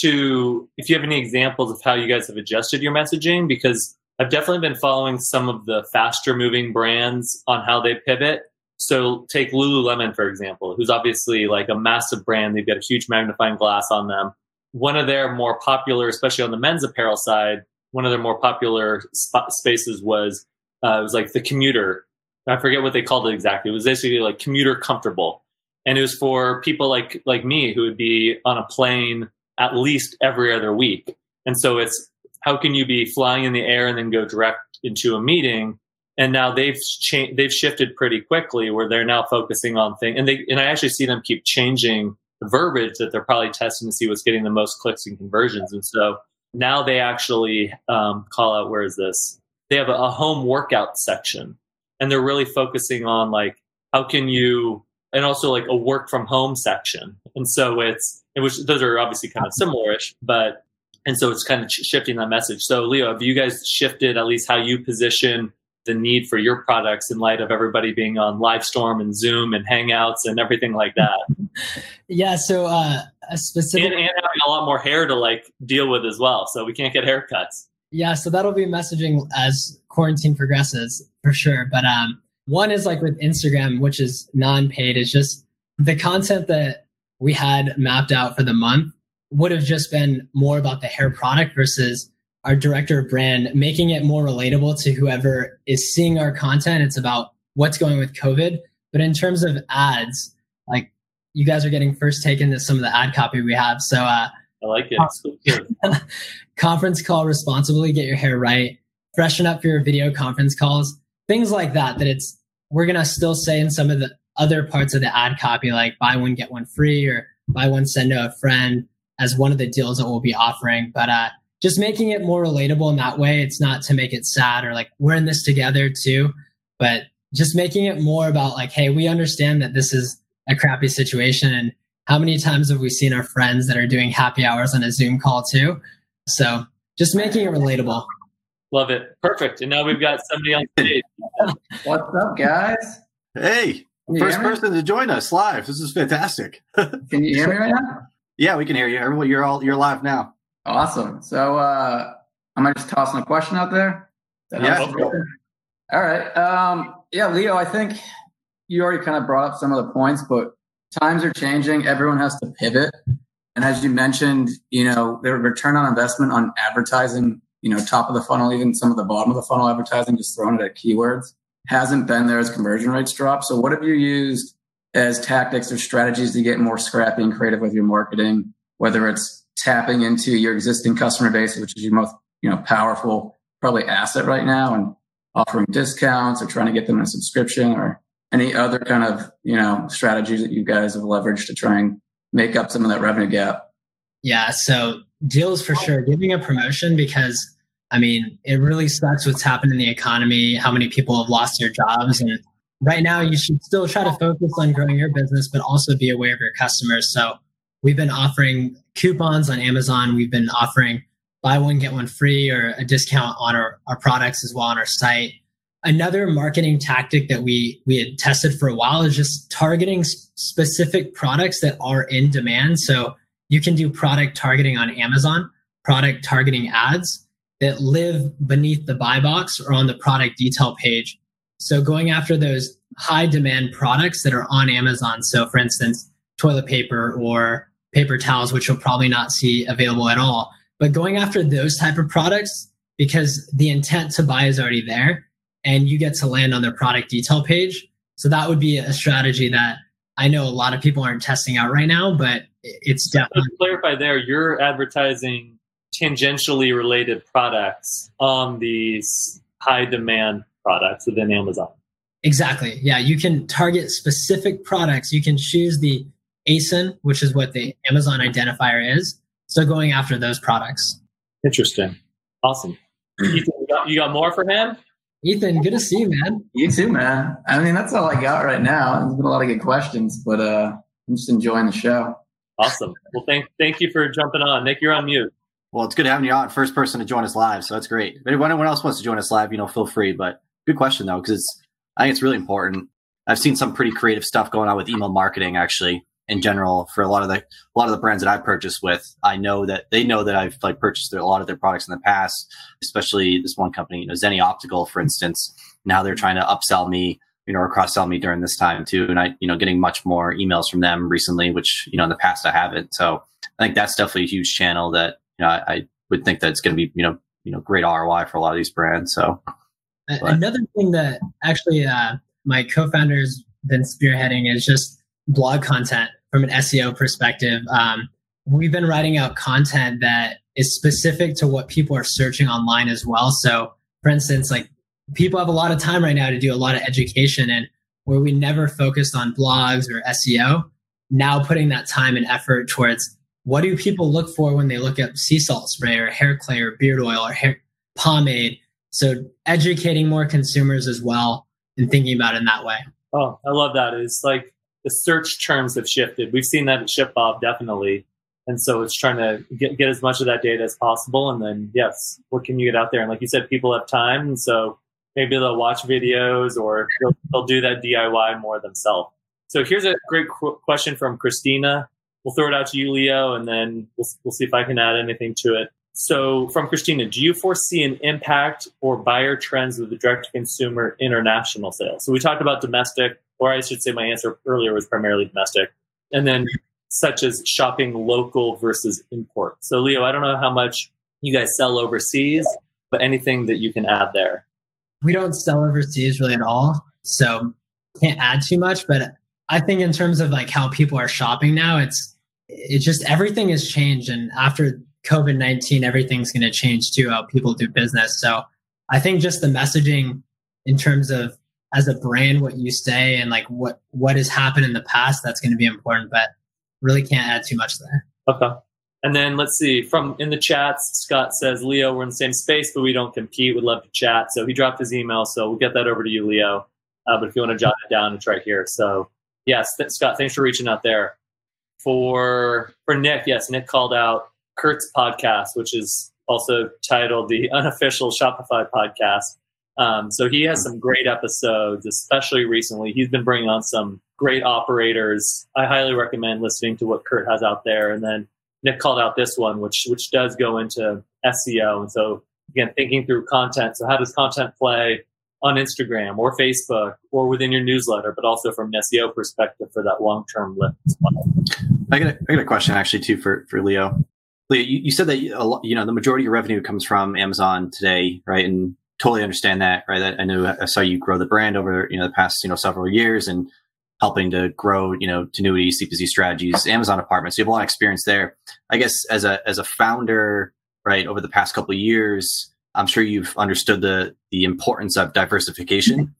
to, if you have any examples of how you guys have adjusted your messaging, because I've definitely been following some of the faster moving brands on how they pivot. So take Lululemon, for example, who's obviously like a massive brand. They've got a huge magnifying glass on them. One of their more popular, especially on the men's apparel side, one of their more popular sp- spaces was uh, it was like the commuter. I forget what they called it exactly. It was basically like commuter comfortable, and it was for people like like me who would be on a plane at least every other week. And so it's how can you be flying in the air and then go direct into a meeting? And now they've changed, they've shifted pretty quickly where they're now focusing on things. And they and I actually see them keep changing the verbiage that they're probably testing to see what's getting the most clicks and conversions. And so now they actually um, call out where is this they have a, a home workout section and they're really focusing on like how can you and also like a work from home section. And so it's which those are obviously kind of similarish but and so it's kind of shifting that message. So leo have you guys shifted at least how you position the need for your products in light of everybody being on livestorm and zoom and hangouts and everything like that? Yeah so uh a specific and, and having a lot more hair to like deal with as well so we can't get haircuts yeah, so that'll be messaging as quarantine progresses for sure. But um, one is like with Instagram, which is non-paid, is just the content that we had mapped out for the month would have just been more about the hair product versus our director of brand making it more relatable to whoever is seeing our content. It's about what's going with COVID. But in terms of ads, like you guys are getting first take into some of the ad copy we have. So uh, I like it. conference call responsibly, get your hair right, freshen up your video conference calls, things like that. That it's, we're going to still say in some of the other parts of the ad copy, like buy one, get one free or buy one, send to a friend as one of the deals that we'll be offering. But, uh, just making it more relatable in that way. It's not to make it sad or like we're in this together too, but just making it more about like, hey, we understand that this is a crappy situation and how many times have we seen our friends that are doing happy hours on a Zoom call too? So just making it relatable. Love it. Perfect. And now we've got somebody on stage. What's up, guys? Hey, first person to join us live. This is fantastic. can you hear me right now? Yeah, we can hear you. Everyone, you're all you're live now. Awesome. So uh am I just tossing a question out there? Yeah. All right. Um, yeah, Leo, I think you already kind of brought up some of the points, but times are changing. Everyone has to pivot. And as you mentioned, you know, the return on investment on advertising, you know, top of the funnel, even some of the bottom of the funnel advertising, just throwing it at keywords, hasn't been there as conversion rates drop. So what have you used as tactics or strategies to get more scrappy and creative with your marketing, whether it's tapping into your existing customer base, which is your most, you know, powerful probably asset right now and offering discounts or trying to get them a subscription or any other kind of you know strategies that you guys have leveraged to try and make up some of that revenue gap? Yeah so deals for sure. Giving a promotion because i mean it really sucks what's happened in the economy how many people have lost their jobs and right now you should still try to focus on growing your business but also be aware of your customers. So we've been offering coupons on amazon. We've been offering buy one get one free or a discount on our, our products as well on our site Another marketing tactic that we we had tested for a while is just targeting specific products that are in demand. So you can do product targeting on Amazon, product targeting ads that live beneath the buy box or on the product detail page. So going after those high demand products that are on Amazon. So for instance, toilet paper or paper towels, which you'll probably not see available at all. But going after those type of products because the intent to buy is already there and you get to land on their product detail page. So that would be a strategy that I know a lot of people aren't testing out right now, but it's definitely. to clarify there, you're advertising tangentially related products on these high demand products within Amazon. Exactly. Yeah, you can target specific products. You can choose the ASIN, which is what the Amazon identifier is. So going after those products. Interesting. Awesome. You got, you got more for him? Ethan, good to see you, man. You too, man. I mean, that's all I got right now. There's been a lot of good questions, but uh, I'm just enjoying the show. Awesome. Well, thank thank you for jumping on. Nick, you're on mute. Well, it's good having you on. First person to join us live, so that's great. If anyone else wants to join us live, you know, feel free. But good question though, because it's I think it's really important. I've seen some pretty creative stuff going on with email marketing actually in general for a lot of the a lot of the brands that I've purchased with. I know that they know that I've like purchased a lot of their products in the past, especially this one company, you know, Zenni Optical, for instance. Now they're trying to upsell me, you know, or cross sell me during this time too. And I, you know, getting much more emails from them recently, which, you know, in the past I haven't. So I think that's definitely a huge channel that, you know, I, I would think that it's going to be, you know, you know, great ROI for a lot of these brands. So but. another thing that actually uh, my co-founder's been spearheading is just blog content from an SEO perspective. Um, we've been writing out content that is specific to what people are searching online as well. So, for instance, like people have a lot of time right now to do a lot of education, and where we never focused on blogs or SEO, now putting that time and effort towards what do people look for when they look at sea salt spray or hair clay or beard oil or hair pomade. So, educating more consumers as well and thinking about it in that way. Oh, I love that. It's like the search terms have shifted. We've seen that at ShipBob definitely. And so it's trying to get, get as much of that data as possible. And then, yes, what can you get out there? And like you said, people have time. And so maybe they'll watch videos or they'll, they'll do that DIY more themselves. So here's a great qu- question from Christina. We'll throw it out to you, Leo, and then we'll, we'll see if I can add anything to it. So, from Christina, do you foresee an impact or buyer trends with the direct to consumer international sales? So, we talked about domestic, or I should say, my answer earlier was primarily domestic, and then such as shopping local versus import. So, Leo, I don't know how much you guys sell overseas, but anything that you can add there. We don't sell overseas really at all, so can't add too much. But I think in terms of like how people are shopping now, it's it just everything has changed, and after COVID nineteen, everything's going to change too how people do business. So I think just the messaging in terms of as a brand what you say and like what what has happened in the past that's going to be important but really can't add too much there. Okay. And then let's see from in the chats scott says leo we're in the same space but we don't compete would love to chat. So he dropped his email so we'll get that over to you leo. Uh, but if you want to jot it down it's right here. So yes th- scott thanks for reaching out there. For for nick yes nick called out kurt's podcast which is also titled the unofficial shopify podcast um, so he has some great episodes, especially recently. He's been bringing on some great operators. I highly recommend listening to what Kurt has out there. And then Nick called out this one, which which does go into SEO. And so again, thinking through content. So how does content play on Instagram or Facebook or within your newsletter, but also from an SEO perspective for that long term lift. I got, a, I got a question actually too for for Leo. Leo, you, you said that you know the majority of your revenue comes from Amazon today, right? And totally understand that, right? I know I saw you grow the brand over, you know, the past, you know, several years and helping to grow, you know, Tinuiti, CPC Strategies, Amazon apartments. You have a lot of experience there. I guess as a, as a founder, right, over the past couple of years, I'm sure you've understood the, the importance of diversification.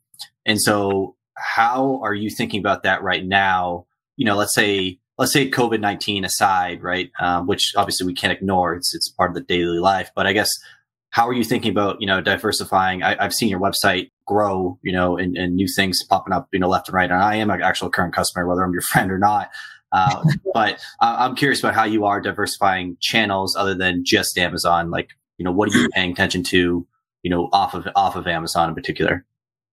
And so how are you thinking about that right now? You know, let's say, let's say COVID-19 aside, right? Um, which obviously we can't ignore. It's, it's part of the daily life, but I guess how are you thinking about you know diversifying? I, have seen your website grow you know and, and, new things popping up you know left and right. And i am an actual current customer whether i'm your friend or not. Uh, but i'm curious about how you are diversifying channels other than just amazon. Like you know what are you paying attention to you know off of off of amazon in particular?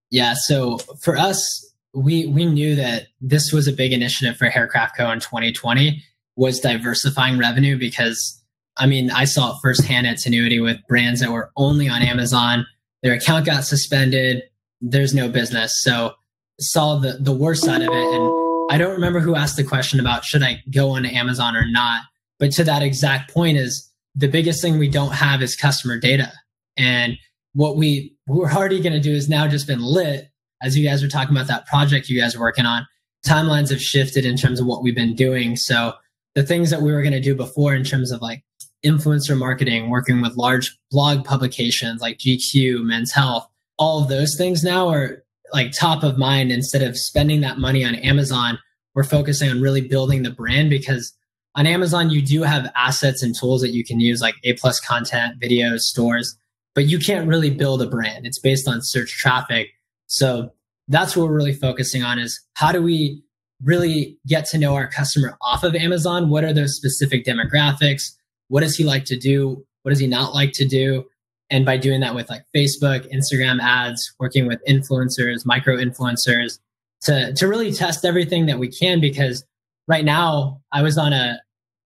Yeah so for us we we knew that this was a big initiative for Hair Craft Co in 2020 was diversifying revenue because I mean, I saw it firsthand at Tinuiti with brands that were only on Amazon. Their account got suspended. There's no business. So saw the, the worst side of it. And I don't remember who asked the question about should I go on Amazon or not. But to that exact point is the biggest thing we don't have is customer data. And what we we're already going to do is now just been lit as you guys were talking about that project you guys are working on. Timelines have shifted in terms of what we've been doing. So the things that we were going to do before in terms of like influencer marketing, working with large blog publications like GQ, Men's Health, all of those things now are like top of mind instead of spending that money on Amazon. We're focusing on really building the brand because on Amazon, you do have assets and tools that you can use like A plus content, videos, stores, but you can't really build a brand. It's based on search traffic. So that's what we're really focusing on is how do we really get to know our customer off of Amazon? What are those specific demographics? What does he like to do? What does he not like to do? And by doing that with like Facebook, Instagram ads, working with influencers, micro influencers to, to really test everything that we can. Because right now I was on a,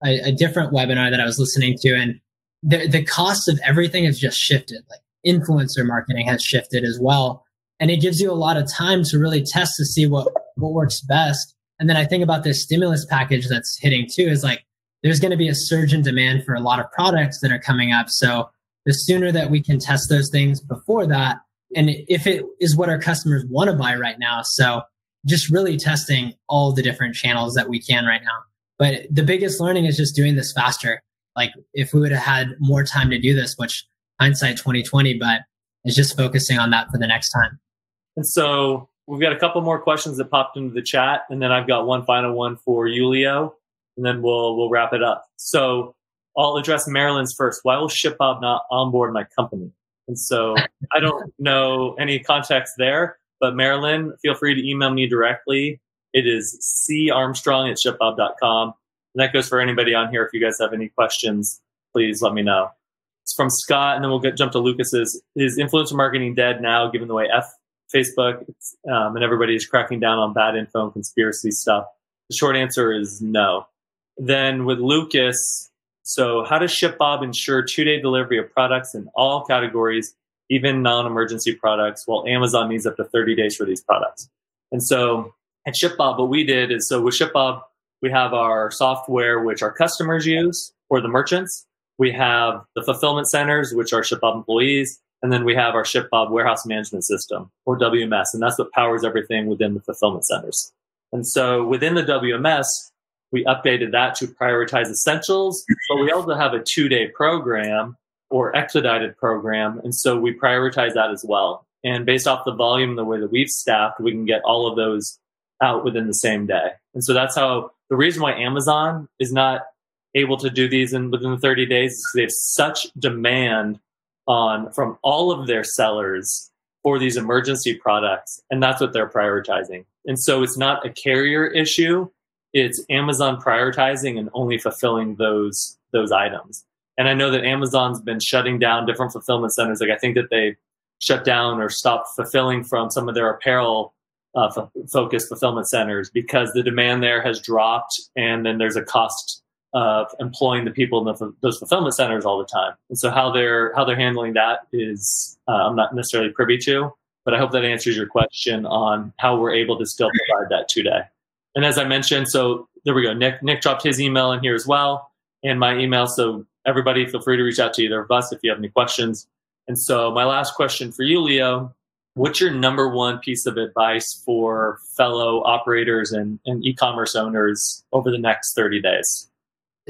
a, a different webinar that I was listening to and the, the cost of everything has just shifted. Like influencer marketing has shifted as well. And it gives you a lot of time to really test to see what, what works best. And then I think about this stimulus package that's hitting too is like, there's going to be a surge in demand for a lot of products that are coming up. So the sooner that we can test those things before that, and if it is what our customers want to buy right now. So just really testing all the different channels that we can right now. But the biggest learning is just doing this faster. Like if we would have had more time to do this, which hindsight 2020, but it's just focusing on that for the next time. And so we've got a couple more questions that popped into the chat, and then I've got one final one for you Leo, and then we'll we'll wrap it up. So I'll address Marilyn's first. Why will ShipBob not onboard my company? And so I don't know any context there, but Marilyn, feel free to email me directly. It is carmstrong at shipbob.com. And that goes for anybody on here. If you guys have any questions, please let me know. It's from Scott, and then we'll get jump to Lucas's. Is influencer marketing dead now, given the way F Facebook um, and everybody is cracking down on bad info and conspiracy stuff? The short answer is no. Then with Lucas, so, how does ShipBob ensure two day delivery of products in all categories, even non emergency products, while Amazon needs up to 30 days for these products? And so, at ShipBob, what we did is so with ShipBob, we have our software, which our customers use for the merchants. We have the fulfillment centers, which are ShipBob employees. And then we have our ShipBob warehouse management system or WMS. And that's what powers everything within the fulfillment centers. And so within the WMS, we updated that to prioritize essentials, but we also have a two day program or expedited program. And so we prioritize that as well. And based off the volume, the way that we've staffed, we can get all of those out within the same day. And so that's how the reason why Amazon is not able to do these in within 30 days is they have such demand on from all of their sellers for these emergency products. And that's what they're prioritizing. And so it's not a carrier issue it's Amazon prioritizing and only fulfilling those those items. And I know that Amazon's been shutting down different fulfillment centers. Like I think that they shut down or stopped fulfilling from some of their apparel uh, f- focused fulfillment centers because the demand there has dropped, and then there's a cost of employing the people in the, those fulfillment centers all the time. And so how they're how they're handling that is uh, I'm not necessarily privy to, but I hope that answers your question on how we're able to still provide that today. And as I mentioned, so there we go. Nick Nick dropped his email in here as well, and my email. So everybody, feel free to reach out to either of us if you have any questions. And so my last question for you, Leo, what's your number one piece of advice for fellow operators and, and e-commerce owners over the next 30 days?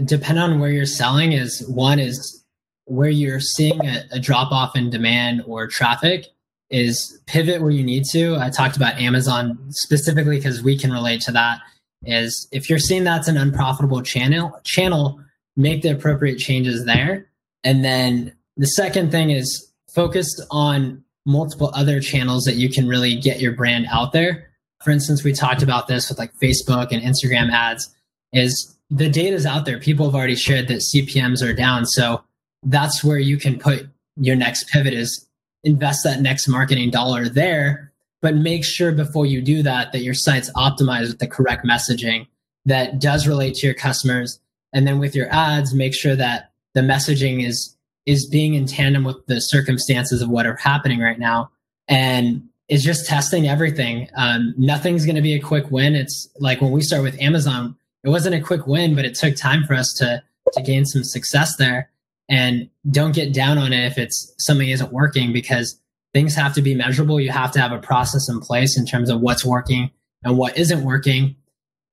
Depending on where you're selling, is one is where you're seeing a, a drop off in demand or traffic is pivot where you need to. I talked about Amazon specifically because we can relate to that. Is if you're seeing that's an unprofitable channel, channel, make the appropriate changes there. And then the second thing is focused on multiple other channels that you can really get your brand out there. For instance, we talked about this with like Facebook and Instagram ads is the data is out there. People have already shared that CPMs are down. So that's where you can put your next pivot is invest that next marketing dollar there, but make sure before you do that that your site's optimized with the correct messaging that does relate to your customers. And then with your ads, make sure that the messaging is is being in tandem with the circumstances of what are happening right now. And it's just testing everything. Um, nothing's going to be a quick win. It's like when we start with Amazon, it wasn't a quick win, but it took time for us to to gain some success there and don't get down on it if it's something isn't working because things have to be measurable. You have to have a process in place in terms of what's working and what isn't working,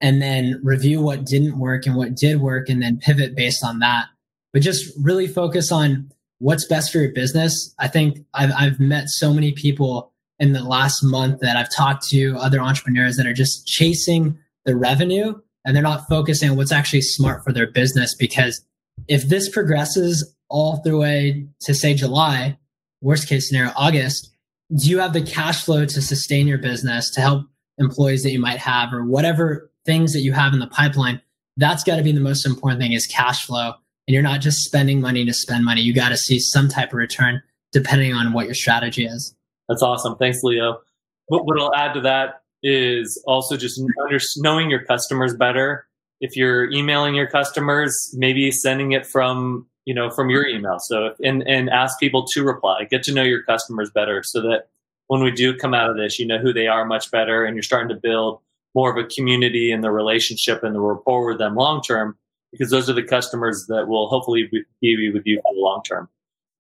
and then review what didn't work and what did work, and then pivot based on that. But just really focus on what's best for your business. I think I've, I've met so many people in the last month that I've talked to other entrepreneurs that are just chasing the revenue and they're not focusing on what's actually smart for their business. Because if this progresses all the way to say July, worst case scenario, August, do you have the cash flow to sustain your business to help employees that you might have or whatever things that you have in the pipeline? That's got to be the most important thing is cash flow. And you're not just spending money to spend money. You got to see some type of return depending on what your strategy is. That's awesome. Thanks, Leo. What, what I'll add to that is also just knowing your customers better. If you're emailing your customers, maybe sending it from you know from your email. So and and ask people to reply. Get to know your customers better, so that when we do come out of this, you know who they are much better, and you're starting to build more of a community and the relationship and the rapport with them long term. Because those are the customers that will hopefully be with you for the long term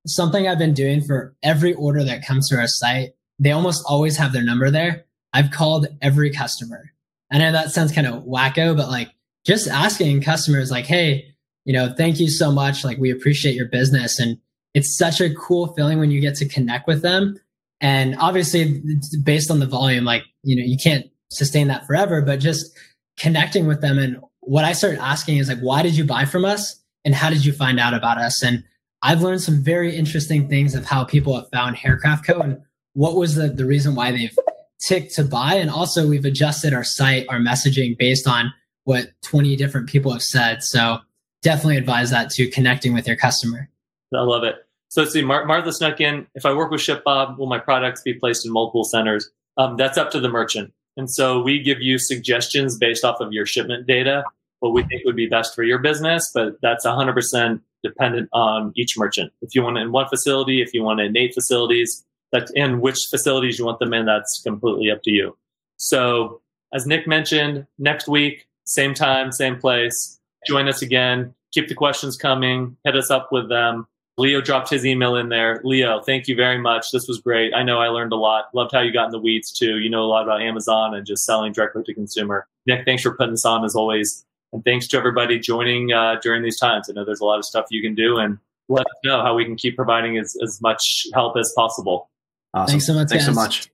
something I've been doing for every order that comes to our site. They almost always have their number there. I've called every customer. I know that sounds kind of wacko, but like just asking customers like, Hey, you know, thank you so much. Like we appreciate your business. And it's such a cool feeling when you get to connect with them. And obviously based on the volume, like, you know, you can't sustain that forever, but just connecting with them. And what I started asking is like, why did you buy from us? And how did you find out about us? And I've learned some very interesting things of how people have found Hair Craft Co. and what was the, the reason why they've ticked to buy. And also, we've adjusted our site, our messaging based on what 20 different people have said. So, definitely advise that to connecting with your customer. I love it. So, let's see, Mar- Martha snuck in. If I work with ShipBob, will my products be placed in multiple centers? Um, that's up to the merchant. And so, we give you suggestions based off of your shipment data, what we think would be best for your business, but that's 100% dependent on each merchant. If you want it in one facility, if you want it in eight facilities, that's in which facilities you want them in, that's completely up to you. So, as Nick mentioned, next week, same time, same place, join us again. Keep the questions coming. Hit us up with them. Leo dropped his email in there. Leo, thank you very much. This was great. I know I learned a lot. Loved how you got in the weeds too. You know a lot about Amazon and just selling directly to consumer. Nick, thanks for putting this on as always. And thanks to everybody joining uh, during these times. I know there's a lot of stuff you can do, and let us know how we can keep providing as, as much help as possible. Awesome. Thanks so much. Thanks guys. so much.